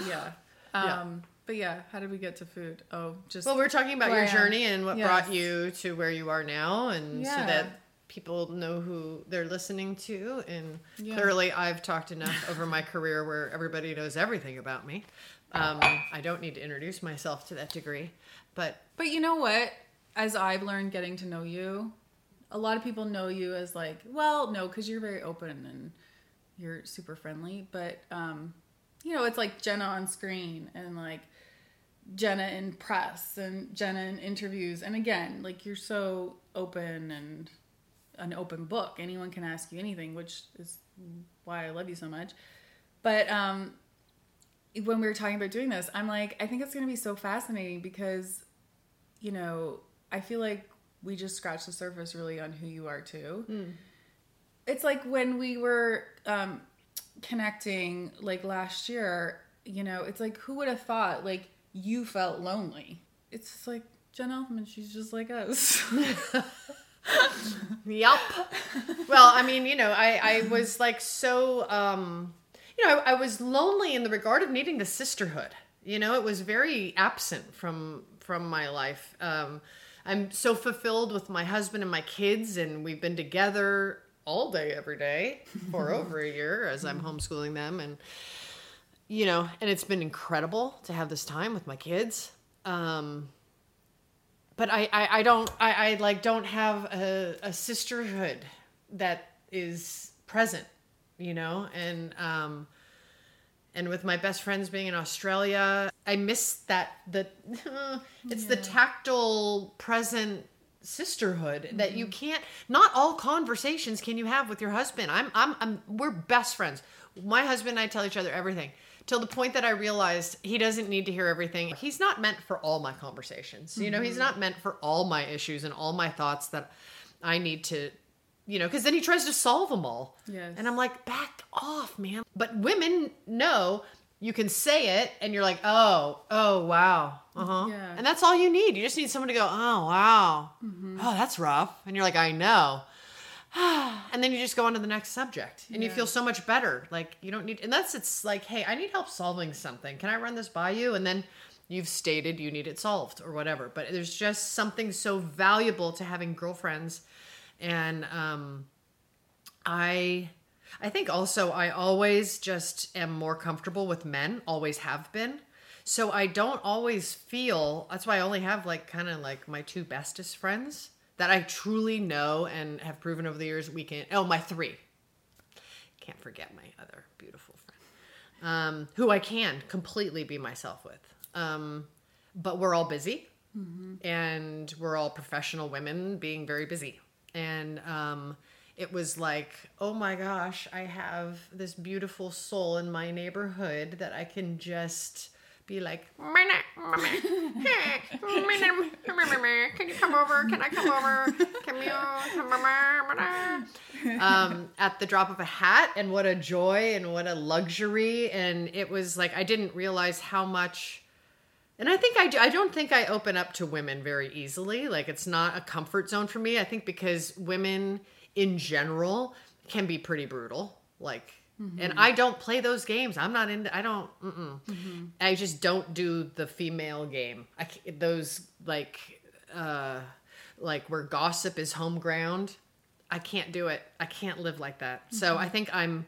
yeah. Yeah. Um, But yeah, how did we get to food? Oh, just Well, we're talking about your journey and what Yes. brought you to where you are now, and so that people know who they're listening to. And Yeah. clearly, I've talked enough over my career where everybody knows everything about me. Um, I don't need to introduce myself to that degree, but But you know what? As I've learned getting to know you, a lot of people know you as like, well, no, because you're very open and you're super friendly. But um, you know, it's like Jenna on screen and like Jenna in press and Jenna in interviews. And again, like you're so open and an open book. Anyone can ask you anything, which is why I love you so much. But um, when we were talking about doing this, I'm like, I think it's going to be so fascinating because, you know, I feel like we just scratched the surface really on who you are too. It's like when we were um, connecting like last year, you know, it's like who would have thought like you felt lonely? It's just like Jen Elfman, she's just like us. Yup. well, I mean, you know, I, I was like so, um, you know, I, I was lonely in the regard of needing the sisterhood. You know, it was very absent from from my life. Um, I'm so fulfilled with my husband and my kids, and we've been together all day, every day for over a year as I'm homeschooling them, and you know, and it's been incredible to have this time with my kids. Um, but I, I, I don't I, I like don't have a, a sisterhood that is present, you know, and um and with my best friends being in Australia, I miss that the it's the tactile present sisterhood that you mm-hmm. can't not all conversations can you have with your husband. I'm I'm I'm we're best friends. My husband and I tell each other everything. till the point that I realized he doesn't need to hear everything. He's not meant for all my conversations. You know, he's mm-hmm. not meant for all my issues and all my thoughts that I need to, you know, because then he tries to solve them all. Yes. And I'm like, back off, man. But women know you can say it and you're like, oh, oh, wow. Uh huh. Yeah. And that's all you need. You just need someone to go, oh, wow. Oh, that's rough. And you're like, I know. and then you just go on to the next subject and you feel so much better like you don't need unless it's like hey i need help solving something can i run this by you and then you've stated you need it solved or whatever but there's just something so valuable to having girlfriends and um i i think also i always just am more comfortable with men always have been. So i don't always feel that's why i only have like kind of like my two bestest friends that i truly know and have proven over the years we can oh my three. Can't forget my other beautiful friend um, who i can completely be myself with. Um, but we're all busy. And we're all professional women being very busy. And um, it was like oh my gosh i have this beautiful soul in my neighborhood that i can just be like can you come over can i come over can you come um, at the drop of a hat and what a joy and what a luxury and it was like i didn't realize how much and I think I do. I don't think I open up to women very easily. Like it's not a comfort zone for me. I think because women in general can be pretty brutal. Like, and mm-hmm. I don't play those games. I'm not into. I don't. Mm-mm. Mm-hmm. I just don't do the female game. I those like, uh, like where gossip is home ground. I can't do it. I can't live like that. So I mm-hmm. think I'm.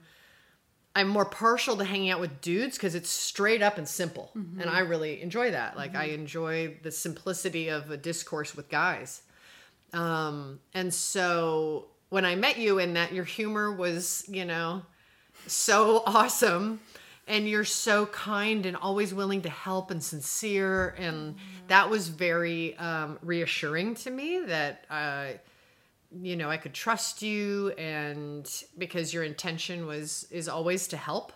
I'm more partial to hanging out with dudes because it's straight up and simple, and I really enjoy that. Like I enjoy the simplicity of a discourse with guys. Um, and so when I met you, and that your humor was, you know, so awesome, and you're so kind and always willing to help and sincere, and that was very um, reassuring to me that. Uh, you know i could trust you and because your intention was is always to help.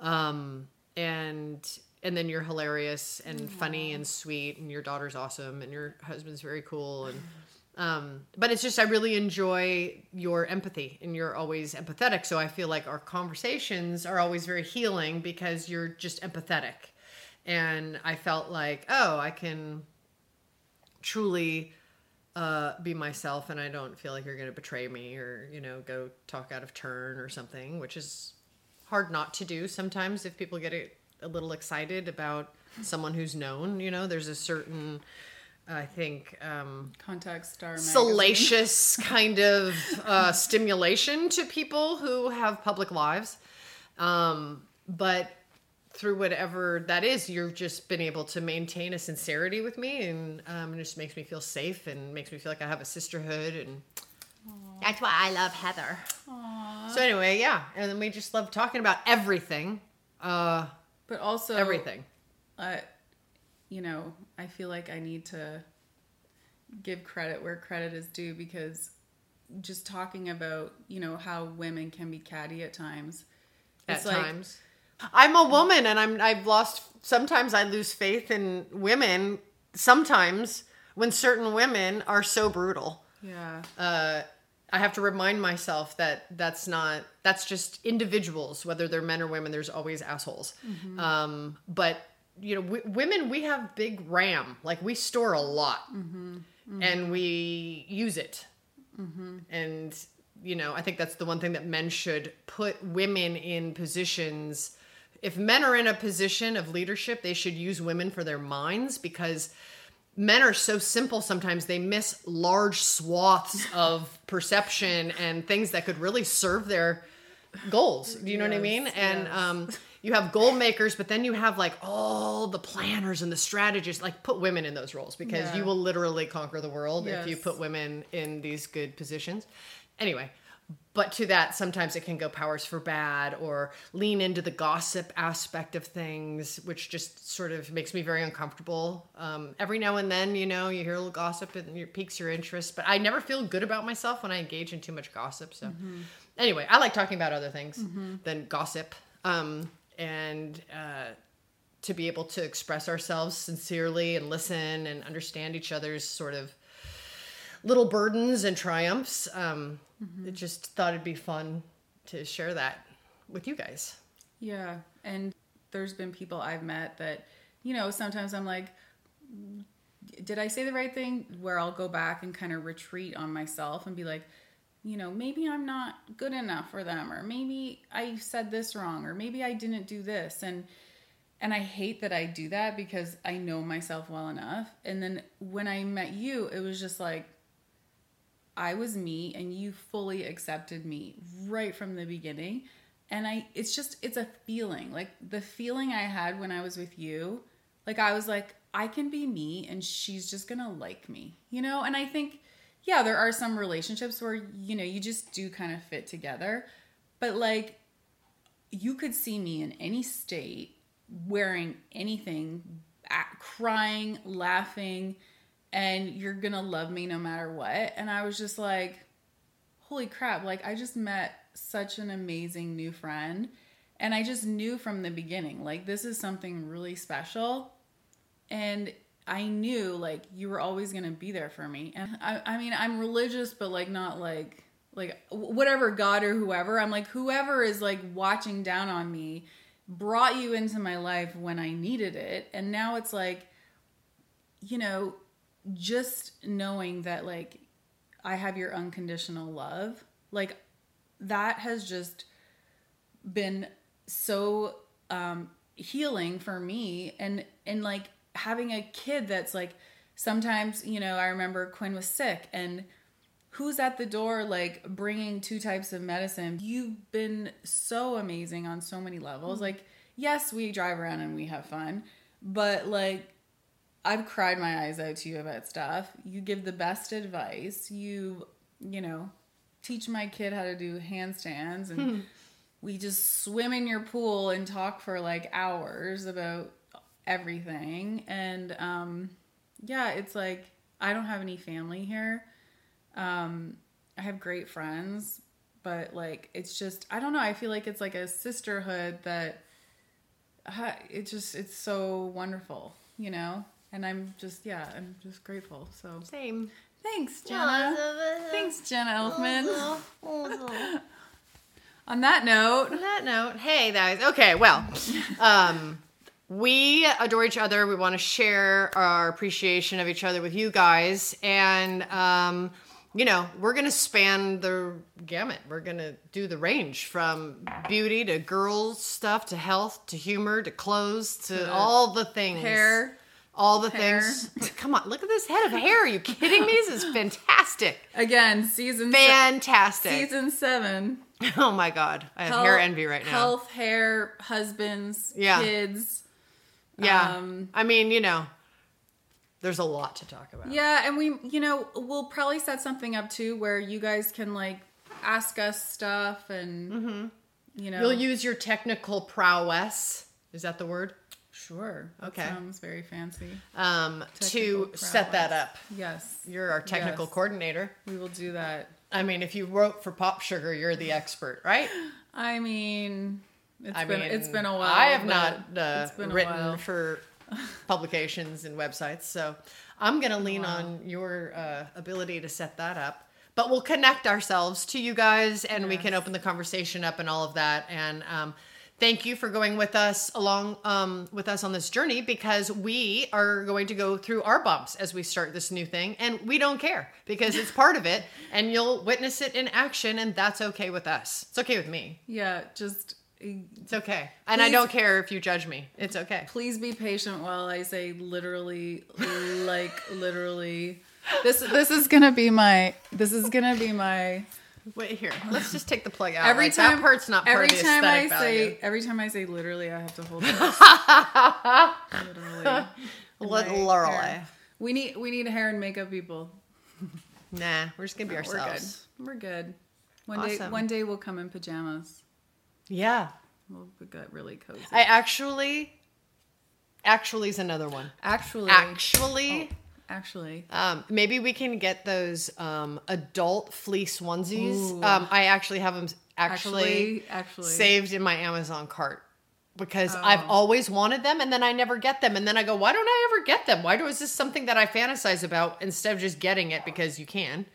Um and and then you're hilarious and funny and sweet and your daughter's awesome and your husband's very cool and um but it's just i really enjoy your empathy and you're always empathetic. So i feel like our conversations are always very healing because you're just empathetic. And i felt like oh i can truly uh, be myself and I don't feel like you're going to betray me or, you know, go talk out of turn or something, which is hard not to do sometimes if people get a, a little excited about someone who's known, you know, there's a certain, I think, um, Contact Star magazine. salacious kind of uh, stimulation to people who have public lives. Um, but through whatever that is, you've just been able to maintain a sincerity with me, and um, it just makes me feel safe and makes me feel like I have a sisterhood, and that's why I love Heather. So anyway, yeah, and then we just love talking about everything, uh, But also everything. uh, you know, I feel like I need to give credit where credit is due because just talking about, you know, how women can be catty at times. at It's like, times. I'm a woman and I'm I've lost sometimes I lose faith in women sometimes when certain women are so brutal. Yeah. Uh I have to remind myself that that's not that's just individuals whether they're men or women there's always assholes. Um but you know w- women we have big ram. Like we store a lot. Mm-hmm. And we mm-hmm. use it. Mm-hmm. And you know i think that's the one thing that men should put women in positions. If men are in a position of leadership they should use women for their minds because men are so simple sometimes. They miss large swaths of perception and things that could really serve their goals. Do you know what i mean? And yes. um you have goal makers but then you have like all the planners and the strategists. Like put women in those roles because Yeah. you will literally conquer the world if you put women in these good positions. Anyway but to that sometimes it can go powers for bad or lean into the gossip aspect of things which just sort of makes me very uncomfortable. Um, every now and then you know you hear a little gossip and it piques your interest but i never feel good about myself when i engage in too much gossip so. Anyway i like talking about other things than gossip. Um, and uh, to be able to express ourselves sincerely and listen and understand each other's sort of little burdens and triumphs. Um, I just thought it'd be fun to share that with you guys. Yeah. And there's been people I've met that, you know, sometimes I'm like, did I say the right thing? Where I'll go back and kind of retreat on myself and be like, you know, maybe I'm not good enough for them, or maybe I said this wrong, or maybe I didn't do this. And and I hate that I do that because I know myself well enough. And then when I met you, it was just like I was me and you fully accepted me right from the beginning. And I it's just it's a feeling. Like the feeling I had when I was with you, like I was like I can be me and she's just going to like me. You know? And I think yeah, there are some relationships where you know, you just do kind of fit together. But like you could see me in any state wearing anything, crying, laughing, and you're gonna love me no matter what. And I was just like, holy crap, like I just met such an amazing new friend. And I just knew from the beginning, like, this is something really special. And I knew, like, you were always gonna be there for me. And I, I mean, I'm religious, but like, not like, like whatever God or whoever. I'm like, whoever is like watching down on me brought you into my life when I needed it. And now it's like, you know, just knowing that like I have your unconditional love, like that has just been so um healing for me and and like having a kid that's like sometimes, you know, I remember Quinn was sick and who's at the door like bringing two types of medicine you've been so amazing on so many levels mm-hmm. like yes we drive around and we have fun but like i've cried my eyes out to you about stuff you give the best advice you you know teach my kid how to do handstands and hmm. we just swim in your pool and talk for like hours about everything and um yeah it's like i don't have any family here um, I have great friends, but like it's just I don't know. I feel like it's like a sisterhood that uh, it just it's so wonderful, you know. And I'm just yeah, I'm just grateful. So same. Thanks, Jenna. Thanks, Jenna Elfman. On that note. On that note, hey guys. Okay, well, um, we adore each other. We want to share our appreciation of each other with you guys, and um, you know, we're going to span the gamut. We're going to do the range from beauty to girls stuff to health to humor to clothes to, all the things. Hair. All the hair. things. Come on, look at this head of hair. Are you kidding me? This is fantastic. Again, season fantastic. Se- season seven. Oh my god, I have health, hair envy right now. Health, hair, husbands, yeah. kids. Yeah. Um, I mean, you know, there's a lot to talk about. Yeah, and we, you know, we'll probably set something up too where you guys can like ask us stuff and mm-hmm. you know, you'll use your technical prowess. Is that the word? Sure. Okay. sounds very fancy. Um, to prowess. set that up. Yes. You're our technical yes. coordinator. We will do that. I mean, if you wrote for Pop Sugar, you're the expert, right? I mean, it's I been mean, it's been a while. I have not uh, written for publications and websites. So I'm going to lean wow. on your uh, ability to set that up. But we'll connect ourselves to you guys and yes. we can open the conversation up and all of that. And um, thank you for going with us along um, with us on this journey because we are going to go through our bumps as we start this new thing. And we don't care because it's part of it and you'll witness it in action. And that's okay with us. It's okay with me. Yeah, just it's okay. And I don't care if you judge me. It's okay. Please be patient while I say literally like literally this this is going to be my this is going to be my Wait here. Let's just take the plug out. Every time that part's not part every time I say every time I say literally I have to hold it. literally. Literally. We need we need hair and makeup people. Nah, we're just going to be ourselves. We're good. We're good. One awesome. day one day we'll come in pajamas. Yeah. Well, we got really cozy. I actually, actually is another one. Actually, actually, oh, actually, um, maybe we can get those um, adult fleece onesies. Um, I actually have them actually, actually, actually saved in my Amazon cart. because I've Oh. always wanted them and then I never get them. And then I go, why don't I ever get them? Why do is this something that I fantasize about instead of just getting it because you can?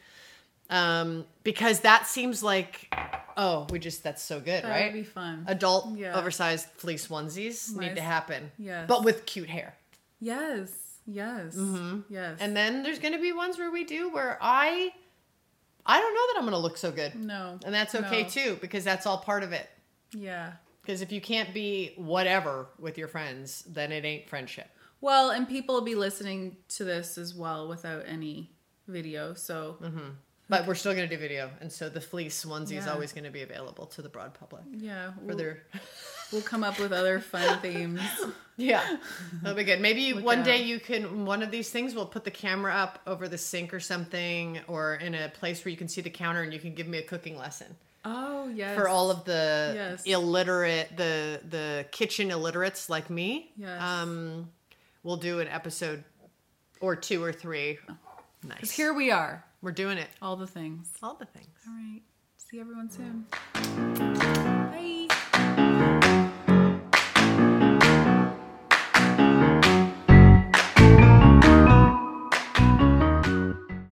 Um, because that seems like oh, we just that's so good, That right? would be fun. Adult Yeah. oversized fleece onesies need to happen. Yes. But with cute hair. yes. Yes. Yes. Mm-hmm. yes And then there's to be ones where we do where I I don't know that I'm to look so good. no. And that's okay No. too because that's all part of it. Yeah. Because if you can't be whatever with your friends, then it ain't friendship. Well, and people will be listening to this as well without any video. So But we're still going to do video. And so the fleece onesie is always going to be available to the broad public yeah, for we'll, their. we'll come up with other fun themes. Yeah, that'll be good. Maybe Look one day you can, one of these things, we'll put the camera up over the sink or something, or in a place where you can see the counter and you can give me a cooking lesson. Oh yes. for all of the Yes. illiterate the the kitchen illiterates like me Yes. um we'll do an episode or two or three nice here we are. We're doing it All the things. all the things All right. See everyone soon.